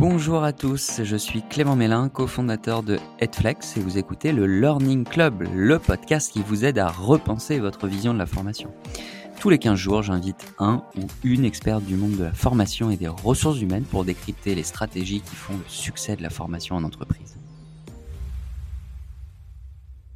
Bonjour à tous, je suis Clément Mélin, cofondateur de Headflex et vous écoutez le Learning Club, le podcast qui vous aide à repenser votre vision de la formation. Tous les 15 jours, j'invite un ou une experte du monde de la formation et des ressources humaines pour décrypter les stratégies qui font le succès de la formation en entreprise.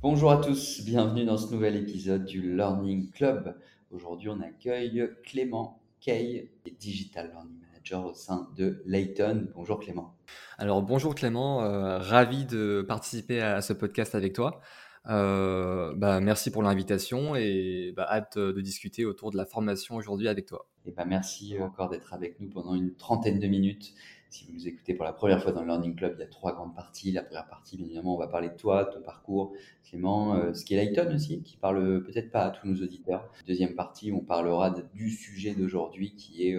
Bonjour à tous, bienvenue dans ce nouvel épisode du Learning Club. Aujourd'hui, on accueille Clément Kay, Digital Learning au sein de Layton. Bonjour Clément. Alors bonjour Clément, euh, ravi de participer à ce podcast avec toi. Euh, bah, merci pour l'invitation et bah, hâte de discuter autour de la formation aujourd'hui avec toi. Et bah, merci encore d'être avec nous pendant une trentaine de minutes. Si vous nous écoutez pour la première fois dans le Learning Club, il y a trois grandes parties. La première partie, bien évidemment, on va parler de toi, de ton parcours, Clément, euh, ce qui est Layton aussi, qui parle peut-être pas à tous nos auditeurs. Deuxième partie, on parlera du sujet d'aujourd'hui qui est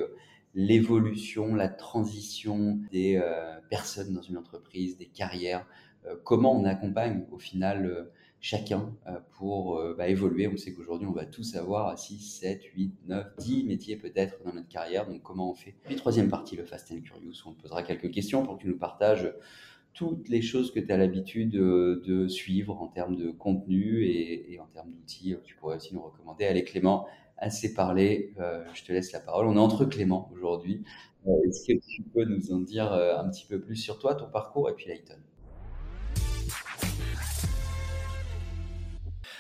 l'évolution, la transition des euh, personnes dans une entreprise, des carrières, euh, comment on accompagne au final euh, chacun pour bah, évoluer. On sait qu'aujourd'hui, on va tous avoir 6, 7, 8, 9, 10 métiers peut-être dans notre carrière. Donc, comment on fait? Puis, troisième partie, le Fast and Curious, où on posera quelques questions pour que tu nous partages toutes les choses que tu as l'habitude de, suivre en termes de contenu et, en termes d'outils. Tu pourrais aussi nous recommander. Allez, Clément, assez parlé. Euh, je te laisse la parole. On est entre Clément aujourd'hui. Euh, est-ce que tu peux nous en dire euh, un petit peu plus sur toi, ton parcours et puis Layton?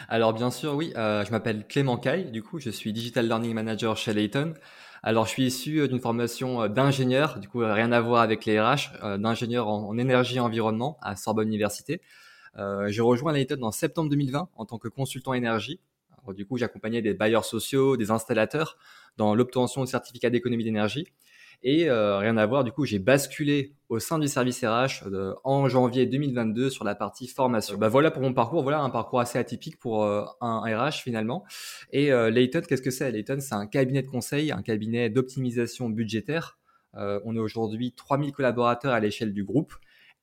Alors bien sûr, oui, je m'appelle Clément Caille, du coup je suis Digital Learning Manager chez Layton. Alors je suis issu d'une formation d'ingénieur, du coup rien à voir avec les RH, d'ingénieur en, énergie et environnement à Sorbonne Université. J'ai rejoint Layton en septembre 2020 en tant que consultant énergie du coup, j'accompagnais des bailleurs sociaux, des installateurs dans l'obtention de certificats d'économie d'énergie. Et euh, rien à voir, du coup, j'ai basculé au sein du service RH euh, en janvier 2022 sur la partie formation. Bah voilà pour mon parcours, voilà un parcours assez atypique pour euh, un RH finalement. Et Layton, qu'est-ce que c'est? Layton, c'est un cabinet de conseil, un cabinet d'optimisation budgétaire. on est aujourd'hui 3000 collaborateurs à l'échelle du groupe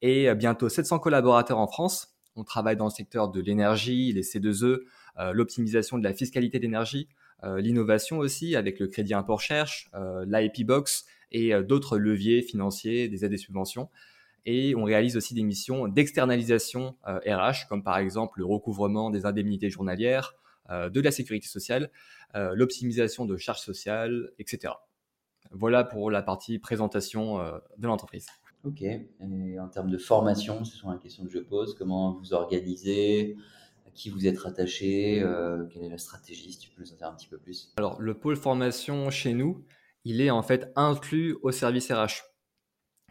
et bientôt 700 collaborateurs en France. On travaille dans le secteur de l'énergie, les C2E, euh, l'optimisation de la fiscalité d'énergie, euh, l'innovation aussi avec le crédit import-cherche, euh, l'IP Box et d'autres leviers financiers, des aides et subventions. Et on réalise aussi des missions d'externalisation RH, comme par exemple le recouvrement des indemnités journalières, de la sécurité sociale, l'optimisation de charges sociales, etc. Voilà pour la partie présentation de l'entreprise. Ok. Et en termes de formation, ce sont les questions que je pose. Comment vous organisez? Qui vous êtes rattaché? Euh, Quelle est la stratégie Si tu peux nous en dire un petit peu plus? Alors, le pôle formation chez nous, il est en fait inclus au service RH.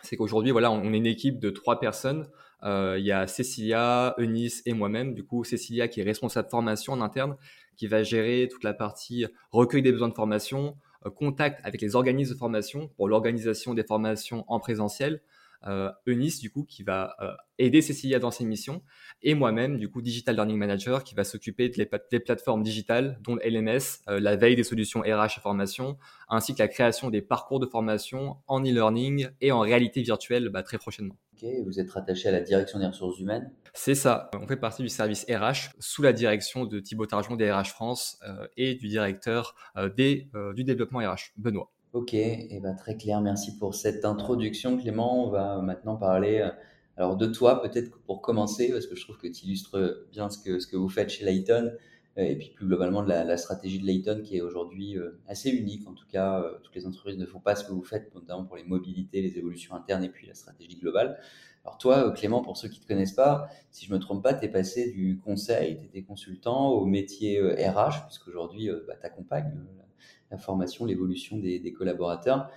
C'est qu'aujourd'hui, voilà, on est une équipe de trois personnes. Euh, il y a Cécilia, Eunice et moi-même. Du coup, Cécilia qui est responsable formation en interne, qui va gérer toute la partie recueil des besoins de formation, euh, contact avec les organismes de formation pour l'organisation des formations en présentiel, Eunice, du coup, qui va euh, aider Cécilia dans ses missions, et moi-même, du coup, Digital Learning Manager, qui va s'occuper des, plateformes digitales, dont LMS, euh, la veille des solutions RH et formation, ainsi que la création des parcours de formation en e-learning et en réalité virtuelle bah, très prochainement. Ok, vous êtes rattaché à la direction des ressources humaines? C'est ça, on fait partie du service RH sous la direction de Thibaut Tarjon des RH France et du directeur des, du développement RH, Benoît. Ok, et eh ben, très clair, merci pour cette introduction Clément. On va maintenant parler euh, alors de toi peut-être pour commencer, parce que je trouve que tu illustres bien ce que, ce que vous faites chez Layton, euh, et puis plus globalement de la, stratégie de Layton qui est aujourd'hui euh, assez unique. En tout cas, toutes les entreprises ne font pas ce que vous faites, notamment pour les mobilités, les évolutions internes et puis la stratégie globale. Alors toi, Clément, pour ceux qui ne te connaissent pas, si je me trompe pas, tu es passé du conseil, tu étais consultant au métier RH, puisqu'aujourd'hui, bah, tu accompagnes la formation, l'évolution des, collaborateurs.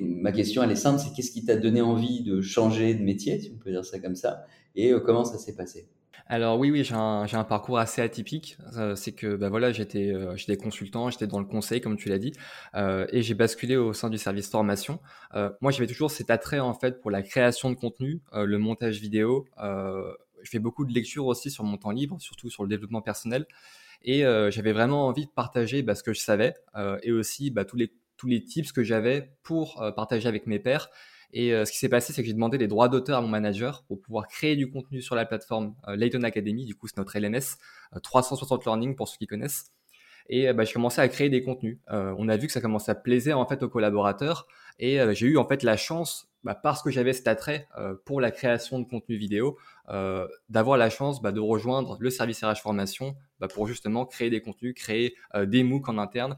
Ma question, elle est simple, c'est qu'est-ce qui t'a donné envie de changer de métier, si on peut dire ça comme ça, et euh, comment ça s'est passé? Alors oui, oui, j'ai un, parcours assez atypique. Euh, c'est que bah voilà, j'étais euh, j'étais consultant, j'étais dans le conseil comme tu l'as dit, et j'ai basculé au sein du service formation. moi, j'avais toujours cet attrait en fait pour la création de contenu, le montage vidéo. je fais beaucoup de lectures aussi sur mon temps libre, surtout sur le développement personnel. Et euh, j'avais vraiment envie de partager bah, ce que je savais euh, et aussi bah, tous, les, tous les tips que j'avais pour euh, partager avec mes pairs. Et ce qui s'est passé, c'est que j'ai demandé les droits d'auteur à mon manager pour pouvoir créer du contenu sur la plateforme Layton Academy. Du coup, c'est notre LMS, 360 Learning pour ceux qui connaissent. Et bah, j'ai commencé à créer des contenus. on a vu que ça commençait à plaisir en fait aux collaborateurs. Et j'ai eu en fait la chance, bah, parce que j'avais cet attrait pour la création de contenu vidéo, d'avoir la chance bah, de rejoindre le service RH formation pour justement créer des contenus, créer des MOOC en interne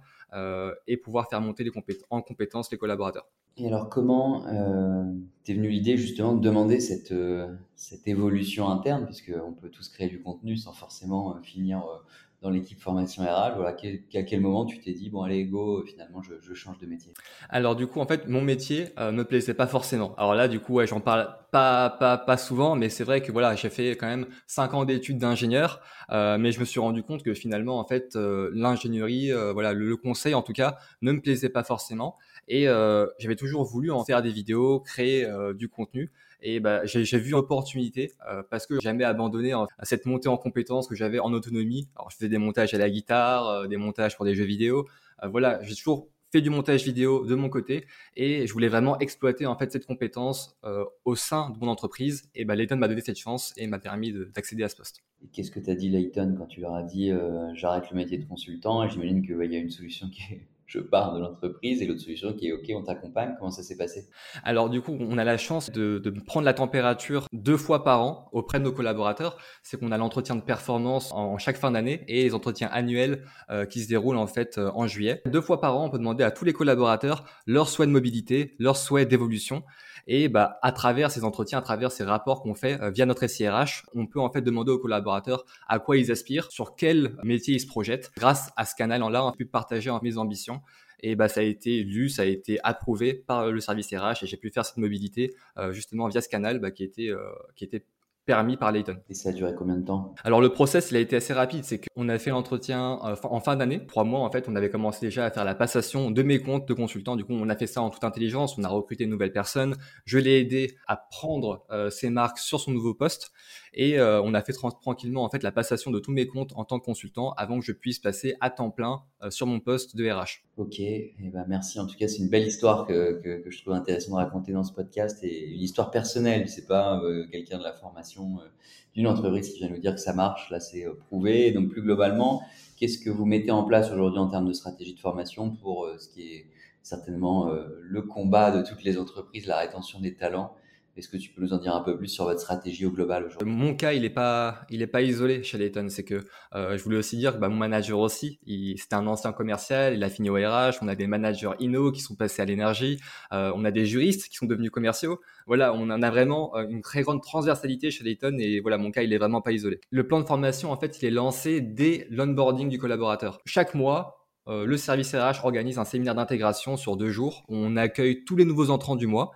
et pouvoir faire monter en compétences les collaborateurs. Et alors, comment euh, t'es venu l'idée justement de demander cette, euh, cette évolution interne, puisqu'on peut tous créer du contenu sans forcément euh, finir euh, dans l'équipe formation RH voilà, À quel moment tu t'es dit, bon, allez, go, finalement, je, change de métier? Alors, du coup, en fait, mon métier euh, me plaisait pas forcément. Alors là, du coup, ouais, j'en parle pas, pas, pas souvent, mais c'est vrai que voilà, j'ai fait quand même cinq ans d'études d'ingénieur, euh, mais je me suis rendu compte que finalement, en fait, l'ingénierie, voilà, le, conseil en tout cas, ne me plaisait pas forcément. Et euh, j'avais toujours voulu en faire des vidéos, créer euh, du contenu. Et bah, j'ai vu opportunité euh, parce que jamais abandonné à cette montée en compétences que j'avais en autonomie. Alors je faisais des montages à la guitare, des montages pour des jeux vidéo. voilà, j'ai toujours fait du montage vidéo de mon côté et je voulais vraiment exploiter en fait cette compétence au sein de mon entreprise. Et bah, Layton m'a donné cette chance et m'a permis d'accéder à ce poste. Qu'est-ce que tu as dit Layton quand tu leur as dit j'arrête le métier de consultant? J'imagine qu'il y a une solution qui est je pars de l'entreprise et l'autre solution qui est OK, on t'accompagne. Comment ça s'est passé? Alors du coup, on a la chance de, prendre la température deux fois par an auprès de nos collaborateurs. C'est qu'on a l'entretien de performance en, chaque fin d'année et les entretiens annuels euh, qui se déroulent en fait euh, en juillet. Deux fois par an, on peut demander à tous les collaborateurs leur souhait de mobilité, leur souhait d'évolution. Et bah, à travers ces entretiens, à travers ces rapports qu'on fait euh, via notre SIRH, on peut en fait demander aux collaborateurs à quoi ils aspirent, sur quel métier ils se projettent. Grâce à ce canal-là, on pu partager mes ambitions et bah, ça a été lu, ça a été approuvé par le service RH et j'ai pu faire cette mobilité euh, justement via ce canal bah, qui était euh, qui était permis par Layton. Et ça a duré combien de temps? Alors le process, il a été assez rapide. C'est qu'on a fait l'entretien euh, en fin d'année, trois mois en fait. On avait commencé déjà à faire la passation de mes comptes de consultants. Du coup, on a fait ça en toute intelligence. On a recruté une nouvelle personne. Je l'ai aidé à prendre euh, ses marques sur son nouveau poste et euh, on a fait tranquillement en fait la passation de tous mes comptes en tant que consultant avant que je puisse passer à temps plein sur mon poste de RH. Ok, eh ben merci. En tout cas, c'est une belle histoire que, que, que, je trouve intéressant de raconter dans ce podcast et une histoire personnelle. C'est pas quelqu'un de la formation euh, d'une entreprise qui vient nous dire que ça marche. Là, c'est euh, prouvé. Donc, plus globalement, qu'est-ce que vous mettez en place aujourd'hui en termes de stratégie de formation pour euh, ce qui est certainement le combat de toutes les entreprises, la rétention des talents? Est-ce que tu peux nous en dire un peu plus sur votre stratégie au global aujourd'hui? Mon cas, il n'est pas, il est pas isolé chez Layton. C'est que euh, je voulais aussi dire que bah, mon manager aussi, c'était un ancien commercial, il a fini au RH. On a des managers inno qui sont passés à l'énergie. Euh, on a des juristes qui sont devenus commerciaux. Voilà, on en a vraiment euh, une très grande transversalité chez Layton. Et voilà, mon cas, il est vraiment pas isolé. Le plan de formation, en fait, il est lancé dès l'onboarding du collaborateur. Chaque mois, euh, le service RH organise un séminaire d'intégration sur deux jours. On accueille tous les nouveaux entrants du mois.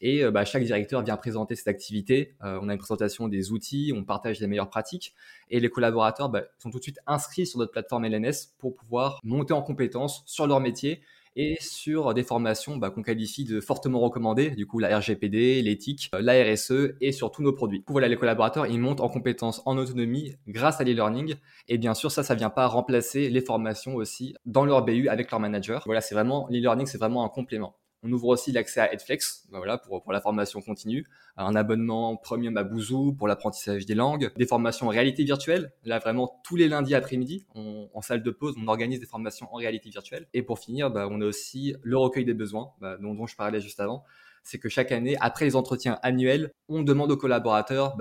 Et euh, bah, chaque directeur vient présenter cette activité. Euh, on a une présentation des outils, on partage les meilleures pratiques. Et les collaborateurs bah, sont tout de suite inscrits sur notre plateforme LNS pour pouvoir monter en compétences sur leur métier et sur des formations bah, qu'on qualifie de fortement recommandées, du coup la RGPD, l'éthique, euh, la RSE et sur tous nos produits. Voilà, les collaborateurs, ils montent en compétences en autonomie grâce à l'e-learning et bien sûr, ça, ça vient pas remplacer les formations aussi dans leur BU avec leur manager. Voilà, c'est vraiment, l'e-learning, c'est vraiment un complément. On ouvre aussi l'accès à Edflex, bah voilà, pour, pour la formation continue, un abonnement premium à Bouzou pour l'apprentissage des langues, des formations en réalité virtuelle. Là, vraiment, tous les lundis après-midi, en salle de pause, on organise des formations en réalité virtuelle. Et pour finir, bah, on a aussi le recueil des besoins, bah, dont, je parlais juste avant. C'est que chaque année, après les entretiens annuels, on demande aux collaborateurs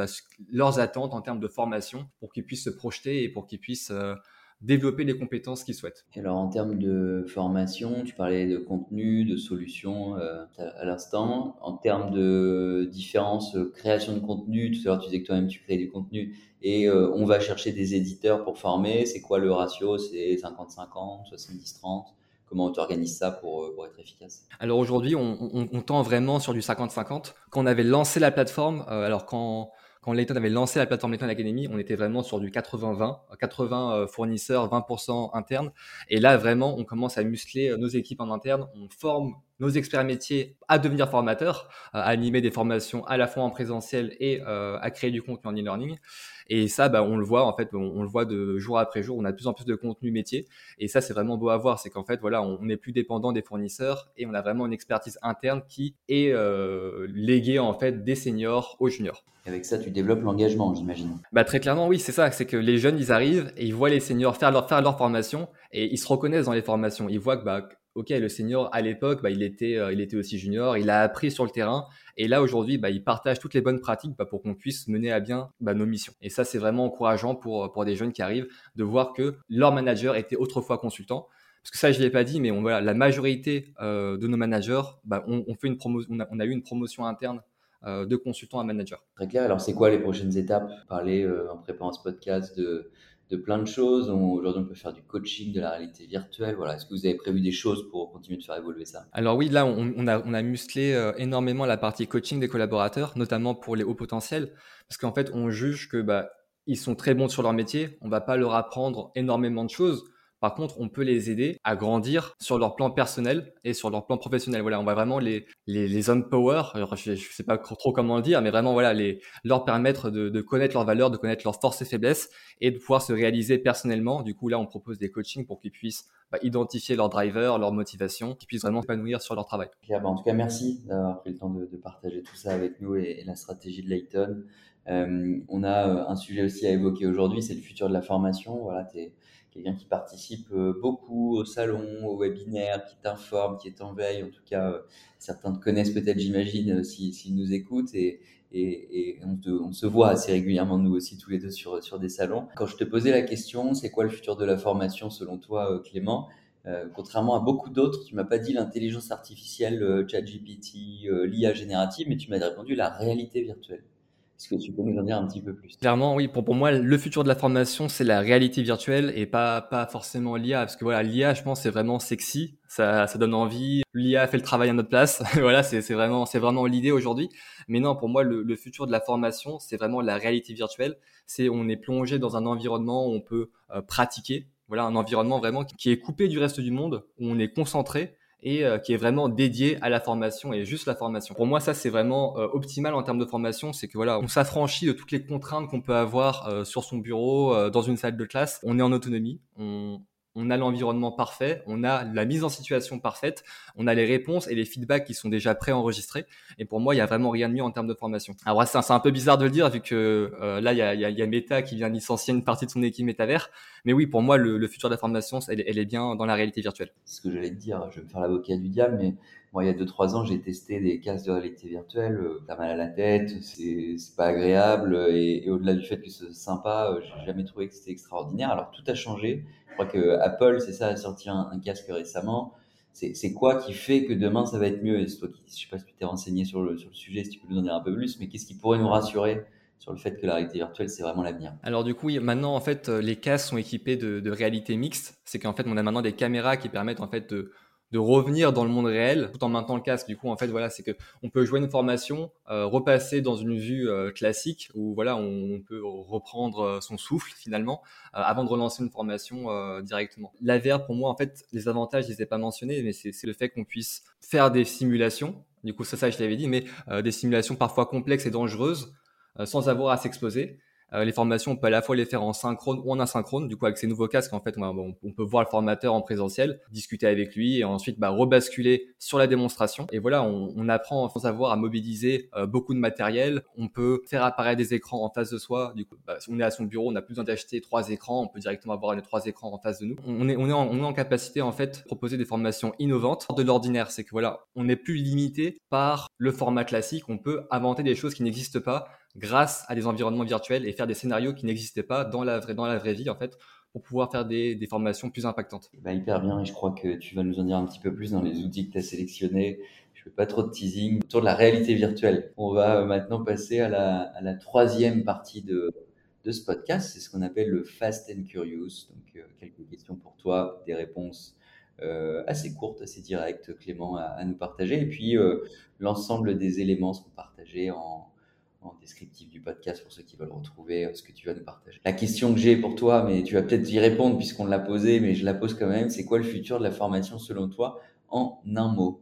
leurs attentes en termes de formation pour qu'ils puissent se projeter et pour qu'ils puissent euh, développer les compétences qu'ils souhaitent. Alors en termes de formation, tu parlais de contenu, de solutions euh, à l'instant. En termes de différence euh, création de contenu, tout à l'heure tu disais que toi-même tu crées du contenu et euh, on va chercher des éditeurs pour former. C'est quoi le ratio? C'est 50-50, 70-30 Comment on organise ça pour, pour, être efficace? Alors aujourd'hui, on, on, on, tend vraiment sur du 50-50. Quand on avait lancé la plateforme, alors quand quand Layton avait lancé la plateforme Layton Academy, on était vraiment sur du 80-20, 80 fournisseurs, 20% internes. Et là, vraiment, on commence à muscler euh, nos équipes en interne. On forme nos experts métiers à devenir formateurs, à animer des formations à la fois en présentiel et à créer du contenu en e-learning. Et ça, bah, on le voit en fait, on, le voit de jour après jour. On a de plus en plus de contenu métier, et ça, c'est vraiment beau à voir. C'est qu'en fait, voilà, on n'est plus dépendant des fournisseurs et on a vraiment une expertise interne qui est euh, léguée en fait des seniors aux juniors. Avec ça, tu développes l'engagement, j'imagine. Bah très clairement, oui, c'est ça. C'est que les jeunes, ils arrivent et ils voient les seniors faire leur faire leur formation et ils se reconnaissent dans les formations. Ils voient que bah ok, le senior à l'époque, bah, il était, euh, il était aussi junior, il a appris sur le terrain, et là aujourd'hui, bah, il partage toutes les bonnes pratiques bah, pour qu'on puisse mener à bien nos missions. Et ça, c'est vraiment encourageant pour pour des jeunes qui arrivent de voir que leur manager était autrefois consultant. Parce que ça, je l'ai pas dit, mais la majorité euh, de nos managers, on, a, eu une promotion interne euh, de consultant à manager. Très clair. Alors, c'est quoi les prochaines étapes? Parler en préparant ce podcast de de plein de choses. Aujourd'hui, on peut faire du coaching, de la réalité virtuelle. Voilà. Est-ce que vous avez prévu des choses pour continuer de faire évoluer ça? Alors oui, là, on, a, on a musclé euh, énormément la partie coaching des collaborateurs, notamment pour les hauts potentiels, parce qu'en fait, on juge que bah, ils sont très bons sur leur métier. On va pas leur apprendre énormément de choses. Par contre, on peut les aider à grandir sur leur plan personnel et sur leur plan professionnel. Voilà, on va vraiment les les, les empower. Je, ne sais pas trop comment le dire, mais vraiment voilà, les leur permettre de, connaître leurs valeurs, de connaître leurs forces et faiblesses et de pouvoir se réaliser personnellement. Du coup, là, on propose des coachings pour qu'ils puissent bah, identifier leurs drivers, leur motivation, qu'ils puissent vraiment s'épanouir sur leur travail. Bah, en tout cas, merci d'avoir pris le temps de, partager tout ça avec nous et, la stratégie de Layton. Euh, on a euh, un sujet aussi à évoquer aujourd'hui, c'est le futur de la formation. Voilà, quelqu'un qui participe euh, beaucoup au salon, au webinaire, qui t'informe, qui est en veille. En tout cas, euh, certains te connaissent peut-être, j'imagine, euh, s'ils nous écoutent. Et, et, on, se voit assez régulièrement, nous aussi, tous les deux, sur, sur des salons. Quand je te posais la question, c'est quoi le futur de la formation selon toi, Clément? Contrairement à beaucoup d'autres, tu m'as pas dit l'intelligence artificielle, ChatGPT, l'IA générative, mais tu m'as répondu la réalité virtuelle. Est-ce que tu peux nous en dire un petit peu plus? Clairement, oui. Pour, pour moi, le futur de la formation, c'est la réalité virtuelle et pas, pas forcément l'IA. Parce que voilà, l'IA, je pense, c'est vraiment sexy. Ça, ça donne envie. L'IA fait le travail à notre place. voilà, c'est vraiment, c'est vraiment l'idée aujourd'hui. Mais non, pour moi, le, le futur de la formation, c'est vraiment la réalité virtuelle. C'est on est plongé dans un environnement où on peut euh, pratiquer. Voilà, un environnement vraiment qui est coupé du reste du monde, où on est concentré et euh, qui est vraiment dédié à la formation et juste la formation. Pour moi, ça c'est vraiment euh, optimal en termes de formation, c'est que voilà, on s'affranchit de toutes les contraintes qu'on peut avoir euh, sur son bureau, dans une salle de classe. On est en autonomie, on, on a l'environnement parfait, on a la mise en situation parfaite, on a les réponses et les feedbacks qui sont déjà préenregistrés. Et pour moi, il y a vraiment rien de mieux en termes de formation. Alors c'est un, peu bizarre de le dire vu que euh, là, il y, a, Meta qui vient licencier une partie de son équipe métavers. Mais oui, pour moi, le, futur de la formation, elle, est bien dans la réalité virtuelle. Ce que j'allais te dire. Je vais me faire l'avocat du diable, mais moi, il y a 2-3 ans, j'ai testé des casques de réalité virtuelle. Euh, t'as mal à la tête, c'est pas agréable. Et, au-delà du fait que c'est sympa, euh, j'ai jamais trouvé que c'était extraordinaire. Alors tout a changé crois que Apple, c'est ça, a sorti un, casque récemment. C'est quoi qui fait que demain ça va être mieux? Et toi qui, je sais pas si tu t'es renseigné sur le, sur le sujet, si tu peux nous en dire un peu plus, mais qu'est-ce qui pourrait nous rassurer sur le fait que la réalité virtuelle, c'est vraiment l'avenir? Alors du coup, maintenant, en fait, les casques sont équipés de, de réalité mixte. C'est qu'en fait, on a maintenant des caméras qui permettent en fait de, de revenir dans le monde réel tout en maintenant le casque. Du coup, en fait, voilà, c'est que on peut jouer une formation, euh, repasser dans une vue euh, classique où voilà, on, peut reprendre euh, son souffle finalement avant de relancer une formation directement. La VR, pour moi, en fait, les avantages, je les ai pas mentionnés, mais c'est le fait qu'on puisse faire des simulations. Du coup, ça, ça, je l'avais dit, mais des simulations parfois complexes et dangereuses sans avoir à s'exposer. Euh, les formations, on peut à la fois les faire en synchrone ou en asynchrone. Du coup, avec ces nouveaux casques, en fait, on, peut voir le formateur en présentiel, discuter avec lui et ensuite bah, rebasculer sur la démonstration. Et voilà, on, on apprend sans avoir à mobiliser euh, beaucoup de matériel. On peut faire apparaître des écrans en face de soi. Du coup, bah, si on est à son bureau, on n'a plus besoin d'acheter trois écrans. On peut directement avoir les trois écrans en face de nous. On est, on est, en, on est en capacité en fait de proposer des formations innovantes de l'ordinaire. C'est que voilà, on n'est plus limité par le format classique. On peut inventer des choses qui n'existent pas grâce à des environnements virtuels et faire des scénarios qui n'existaient pas dans la vraie, dans la vraie vie, en fait, pour pouvoir faire des, des formations plus impactantes. Bah, hyper bien, et je crois que tu vas nous en dire un petit peu plus dans les outils que tu as sélectionnés. Je ne fais pas trop de teasing autour de la réalité virtuelle. On va maintenant passer à la, à la troisième partie de, de ce podcast. C'est ce qu'on appelle le Fast and Curious. Donc, euh, quelques questions pour toi, des réponses euh, assez courtes, assez directes, Clément, à, nous partager. Et puis, euh, l'ensemble des éléments seront partagés en, en descriptif du podcast pour ceux qui veulent retrouver euh, ce que tu vas nous partager. La question que j'ai pour toi, mais tu vas peut-être y répondre puisqu'on l'a posée, mais je la pose quand même, c'est quoi le futur de la formation selon toi en un mot?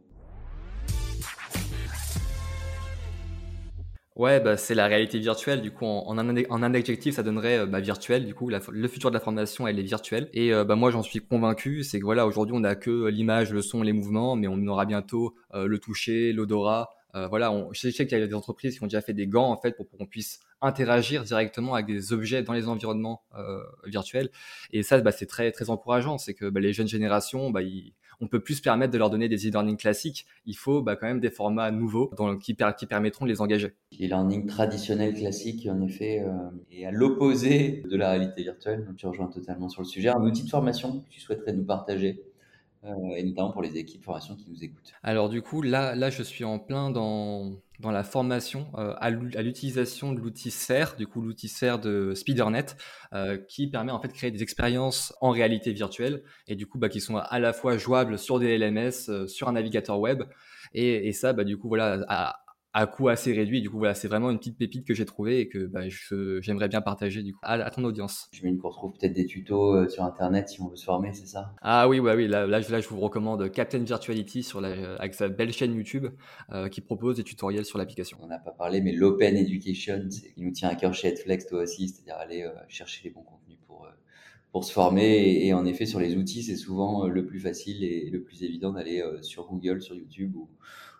Ouais, bah, c'est la réalité virtuelle. Du coup, en, un, adjectif, ça donnerait euh, bah, virtuel. Du coup, la, le futur de la formation, elle est virtuelle. Et euh, bah, moi, j'en suis convaincu. C'est que voilà, aujourd'hui, on n'a que l'image, le son, les mouvements, mais on aura bientôt le toucher, l'odorat, euh, voilà, on, je sais qu'il y a des entreprises qui ont déjà fait des gants en fait pour, qu'on puisse interagir directement avec des objets dans les environnements euh, virtuels. Et ça, bah, c'est très très encourageant. C'est que bah, les jeunes générations, bah, on peut plus se permettre de leur donner des e-learning classiques. Il faut bah, quand même des formats nouveaux dans, qui, qui, permettront de les engager. L'e-learning traditionnel classique, en effet, euh, est à l'opposé de la réalité virtuelle. Donc, tu rejoins totalement sur le sujet. Un outil de formation que tu souhaiterais nous partager? Euh, et notamment pour les équipes formation qui nous écoutent. Alors du coup, là, là je suis en plein dans, dans la formation euh, à l'utilisation de l'outil SER, du coup l'outil SER de Speedernet, euh, qui permet en fait de créer des expériences en réalité virtuelle et du coup bah, qui sont à la fois jouables sur des LMS, sur un navigateur web et, et ça bah, du coup voilà à, à coût assez réduit. Du coup, voilà, c'est vraiment une petite pépite que j'ai trouvée et que bah, j'aimerais bien partager du coup à, ton audience. Je mets qu'on retrouve peut-être des tutos euh, sur Internet si on veut se former, c'est ça? Ah oui, bah oui. Là, là, je vous recommande Captain Virtuality sur la, avec sa belle chaîne YouTube euh, qui propose des tutoriels sur l'application. On n'a pas parlé, mais l'open education, c'est qui nous tient à cœur chez Headflex, toi aussi, c'est-à-dire aller euh, chercher les bons contenus pour pour se former. Et, en effet, sur les outils, c'est souvent le plus facile et le plus évident d'aller sur Google, sur YouTube ou,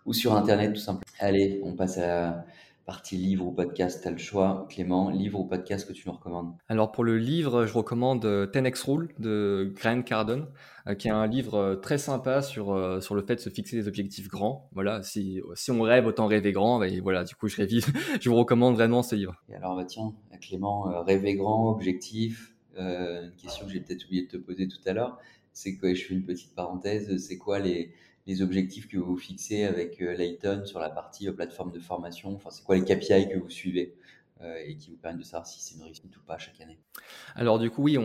ou sur Internet tout simplement. Allez, on passe à la partie livre ou podcast. Tu as le choix, Clément, livre ou podcast que tu nous recommandes Alors pour le livre, je recommande 10x euh, Rule de Grant Cardone, euh, qui est un livre euh, très sympa sur, sur le fait de se fixer des objectifs grands. Voilà, si, si on rêve, autant rêver grand. Et voilà, du coup, je, révise, je vous recommande vraiment ce livre. Et alors, bah, tiens, Clément, rêver grand, objectif, une question que j'ai peut-être oublié de te poser tout à l'heure, c'est que je fais une petite parenthèse, c'est quoi les les objectifs que vous fixez avec euh, Layton sur la partie euh, plateforme de formation? Enfin, c'est quoi les KPI que vous suivez euh, et qui vous permettent de savoir si c'est une réussite ou pas chaque année? Alors du coup, oui,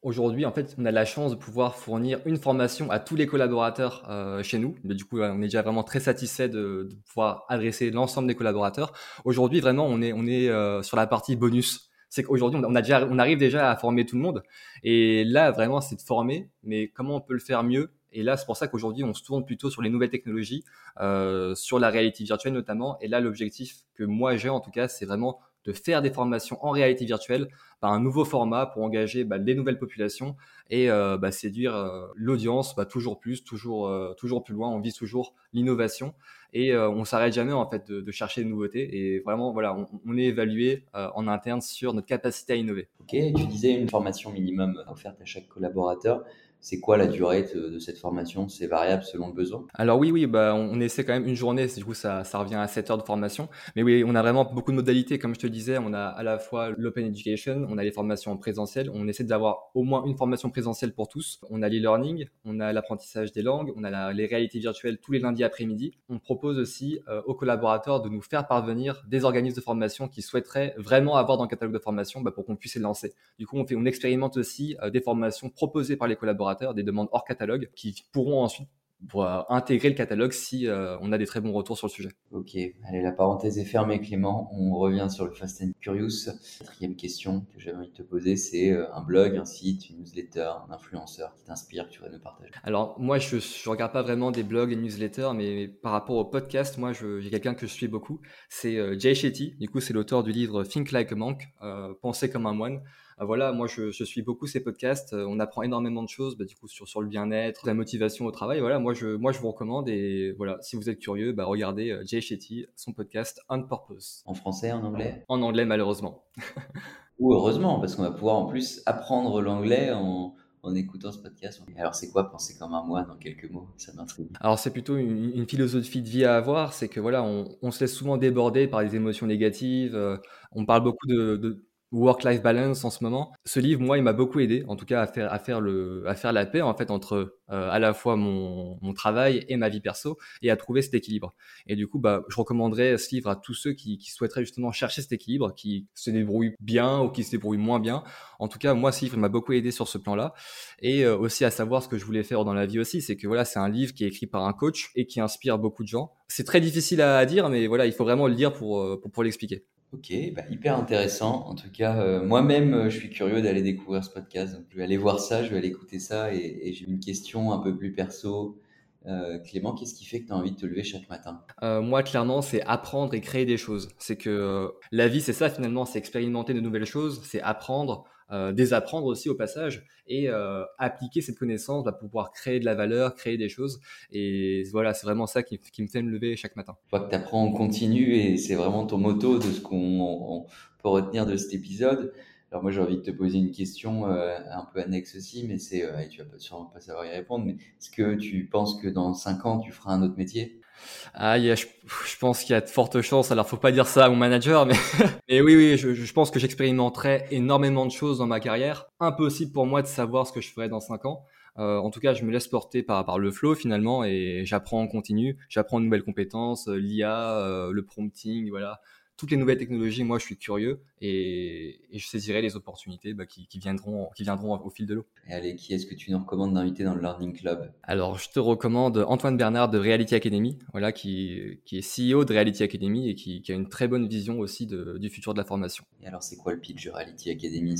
aujourd'hui, en fait, on a la chance de pouvoir fournir une formation à tous les collaborateurs chez nous. Mais du coup, on est déjà vraiment très satisfait de, pouvoir adresser l'ensemble des collaborateurs. Aujourd'hui, vraiment, on est, on est sur la partie bonus. C'est qu'aujourd'hui, on, a déjà, on arrive déjà à former tout le monde. Et là, vraiment, c'est de former. Mais comment on peut le faire mieux? Et là, c'est pour ça qu'aujourd'hui, on se tourne plutôt sur les nouvelles technologies, euh, sur la réalité virtuelle notamment. Et là, l'objectif que moi j'ai en tout cas, c'est vraiment de faire des formations en réalité virtuelle par un nouveau format pour engager bah, des nouvelles populations et euh, bah, séduire euh, l'audience bah, toujours plus, toujours, toujours plus loin. On vise toujours l'innovation et on s'arrête jamais en fait de, chercher des nouveautés. Et vraiment, voilà, on, on est évalué en interne sur notre capacité à innover. Ok, tu disais une formation minimum offerte à chaque collaborateur. C'est quoi la durée de, cette formation? C'est variable selon le besoin? Alors oui, oui, bah, on, essaie quand même une journée, du coup ça, revient à 7 heures de formation. Mais oui, on a vraiment beaucoup de modalités, comme je te disais, on a à la fois l'open education, on a les formations en présentiel, on essaie d'avoir au moins une formation présentielle pour tous. On a l'e-learning, on a l'apprentissage des langues, on a les réalités virtuelles tous les lundis après-midi. On propose aussi euh, aux collaborateurs de nous faire parvenir des organismes de formation qui souhaiteraient vraiment avoir dans le catalogue de formation bah, pour qu'on puisse les lancer. Du coup, on, fait, on expérimente aussi euh, des formations proposées par les collaborateurs des demandes hors catalogue qui pourront ensuite intégrer le catalogue si euh, on a des très bons retours sur le sujet. Ok, allez, la parenthèse est fermée Clément, on revient sur le Fast and Curious. Quatrième question que j'avais envie de te poser, c'est euh, un blog, un site, une newsletter, un influenceur qui t'inspire, que tu vas nous partager. Alors moi, je ne regarde pas vraiment des blogs et newsletters, mais par rapport au podcast, moi, j'ai quelqu'un que je suis beaucoup, c'est euh, Jay Shetty, du coup c'est l'auteur du livre Think Like a Monk, Penser comme un moine. Ah, voilà, moi je, suis beaucoup ces podcasts. Euh, on apprend énormément de choses, bah, du coup sur, sur le bien-être, la motivation au travail. Voilà, moi je, moi je vous recommande et voilà, si vous êtes curieux, bah, regardez euh, Jay Shetty, son podcast On Purpose. En français, en anglais? En anglais malheureusement. Ou heureusement, parce qu'on va pouvoir en plus apprendre l'anglais en, en écoutant ce podcast. Alors, c'est quoi penser comme un moine en quelques mots? Ça m'intrigue. Alors, c'est plutôt une, philosophie de vie à avoir. C'est que voilà, on, on, se laisse souvent déborder par des émotions négatives. Euh, on parle beaucoup de, work-life balance en ce moment. Ce livre, moi, il m'a beaucoup aidé, en tout cas, à faire, à faire, le, à faire la paix, en fait, entre euh, à la fois mon, mon, travail et ma vie perso, et à trouver cet équilibre. Et du coup, bah, je recommanderais ce livre à tous ceux qui, qui souhaiteraient justement chercher cet équilibre, qui se débrouillent bien ou qui se débrouillent moins bien. En tout cas, moi, ce livre m'a beaucoup aidé sur ce plan-là. Et euh, aussi à savoir ce que je voulais faire dans la vie aussi, c'est que voilà, c'est un livre qui est écrit par un coach et qui inspire beaucoup de gens. C'est très difficile à, dire, mais voilà, il faut vraiment le lire pour, euh, pour, pour l'expliquer. Ok, bah, hyper intéressant. En tout cas, euh, moi-même, euh, je suis curieux d'aller découvrir ce podcast. Je vais aller voir ça, je vais aller écouter ça. Et, j'ai une question un peu plus perso Euh, Clément, qu'est-ce qui fait que tu as envie de te lever chaque matin? Moi, clairement, c'est apprendre et créer des choses. C'est que la vie, c'est ça finalement, c'est expérimenter de nouvelles choses, c'est apprendre, désapprendre aussi au passage, et appliquer cette connaissance bah, pour pouvoir créer de la valeur, créer des choses. Et voilà, c'est vraiment ça qui, me fait me lever chaque matin. Je crois que tu apprends en continu et c'est vraiment ton motto de ce qu'on peut retenir de cet épisode. Alors moi j'ai envie de te poser une question euh, un peu annexe aussi, mais c'est, euh, et tu vas sûrement pas savoir y répondre, mais est-ce que tu penses que dans 5 ans tu feras un autre métier? Ah, je, je, pense qu'il y a de fortes chances. Alors, faut pas dire ça à mon manager, mais, mais oui, oui, je, je pense que j'expérimenterai énormément de choses dans ma carrière. Impossible pour moi de savoir ce que je ferai dans 5 ans. Euh, en tout cas, je me laisse porter par, par le flow finalement et j'apprends en continu. J'apprends de nouvelles compétences, euh, l'IA, euh, le prompting, voilà, toutes les nouvelles technologies, moi, je suis curieux et, je saisirai les opportunités bah, qui, viendront, qui viendront au fil de l'eau. Et allez, qui est-ce que tu nous recommandes d'inviter dans le Learning Club? Alors, je te recommande Antoine Bernard de Reality Academy, voilà, qui, qui est CEO de Reality Academy et qui, a une très bonne vision aussi du futur de la formation. Et alors, c'est quoi le pitch de Reality Academy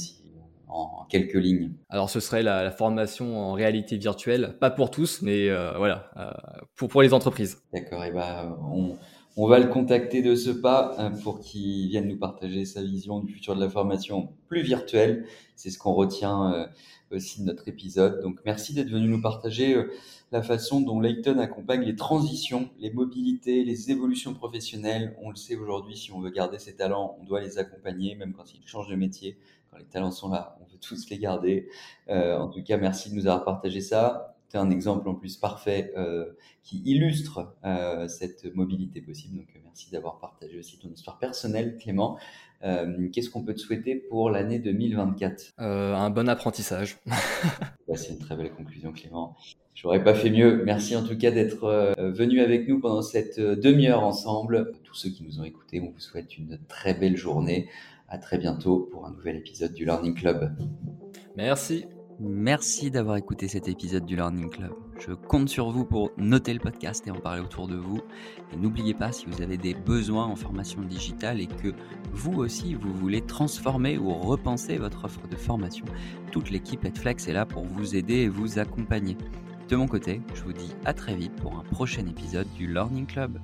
en quelques lignes? Alors ce serait la, formation en réalité virtuelle, pas pour tous, mais euh, voilà, euh, pour, pour les entreprises. D'accord, et bah on, on va le contacter de ce pas euh, pour qu'il vienne nous partager sa vision du futur de la formation plus virtuelle. C'est ce qu'on retient euh, aussi de notre épisode. Donc merci d'être venu nous partager euh, la façon dont Layton accompagne les transitions, les mobilités, les évolutions professionnelles. On le sait aujourd'hui, si on veut garder ses talents, on doit les accompagner, même quand ils changent de métier. Quand les talents sont là, on veut tous les garder. en tout cas, merci de nous avoir partagé ça tu un exemple en plus parfait euh, qui illustre euh, cette mobilité possible. Donc, euh, merci d'avoir partagé aussi ton histoire personnelle, Clément. Qu'est-ce qu'on peut te souhaiter pour l'année 2024 Un bon apprentissage. Bah, c'est une très belle conclusion, Clément. J'aurais pas fait mieux. Merci en tout cas d'être venu avec nous pendant cette demi-heure ensemble. Tous ceux qui nous ont écoutés, on vous souhaite une très belle journée. À très bientôt pour un nouvel épisode du Learning Club. Merci. Merci d'avoir écouté cet épisode du Learning Club. Je compte sur vous pour noter le podcast et en parler autour de vous. Et n'oubliez pas, si vous avez des besoins en formation digitale et que vous aussi, vous voulez transformer ou repenser votre offre de formation, toute l'équipe Edflex est là pour vous aider et vous accompagner. De mon côté, je vous dis à très vite pour un prochain épisode du Learning Club.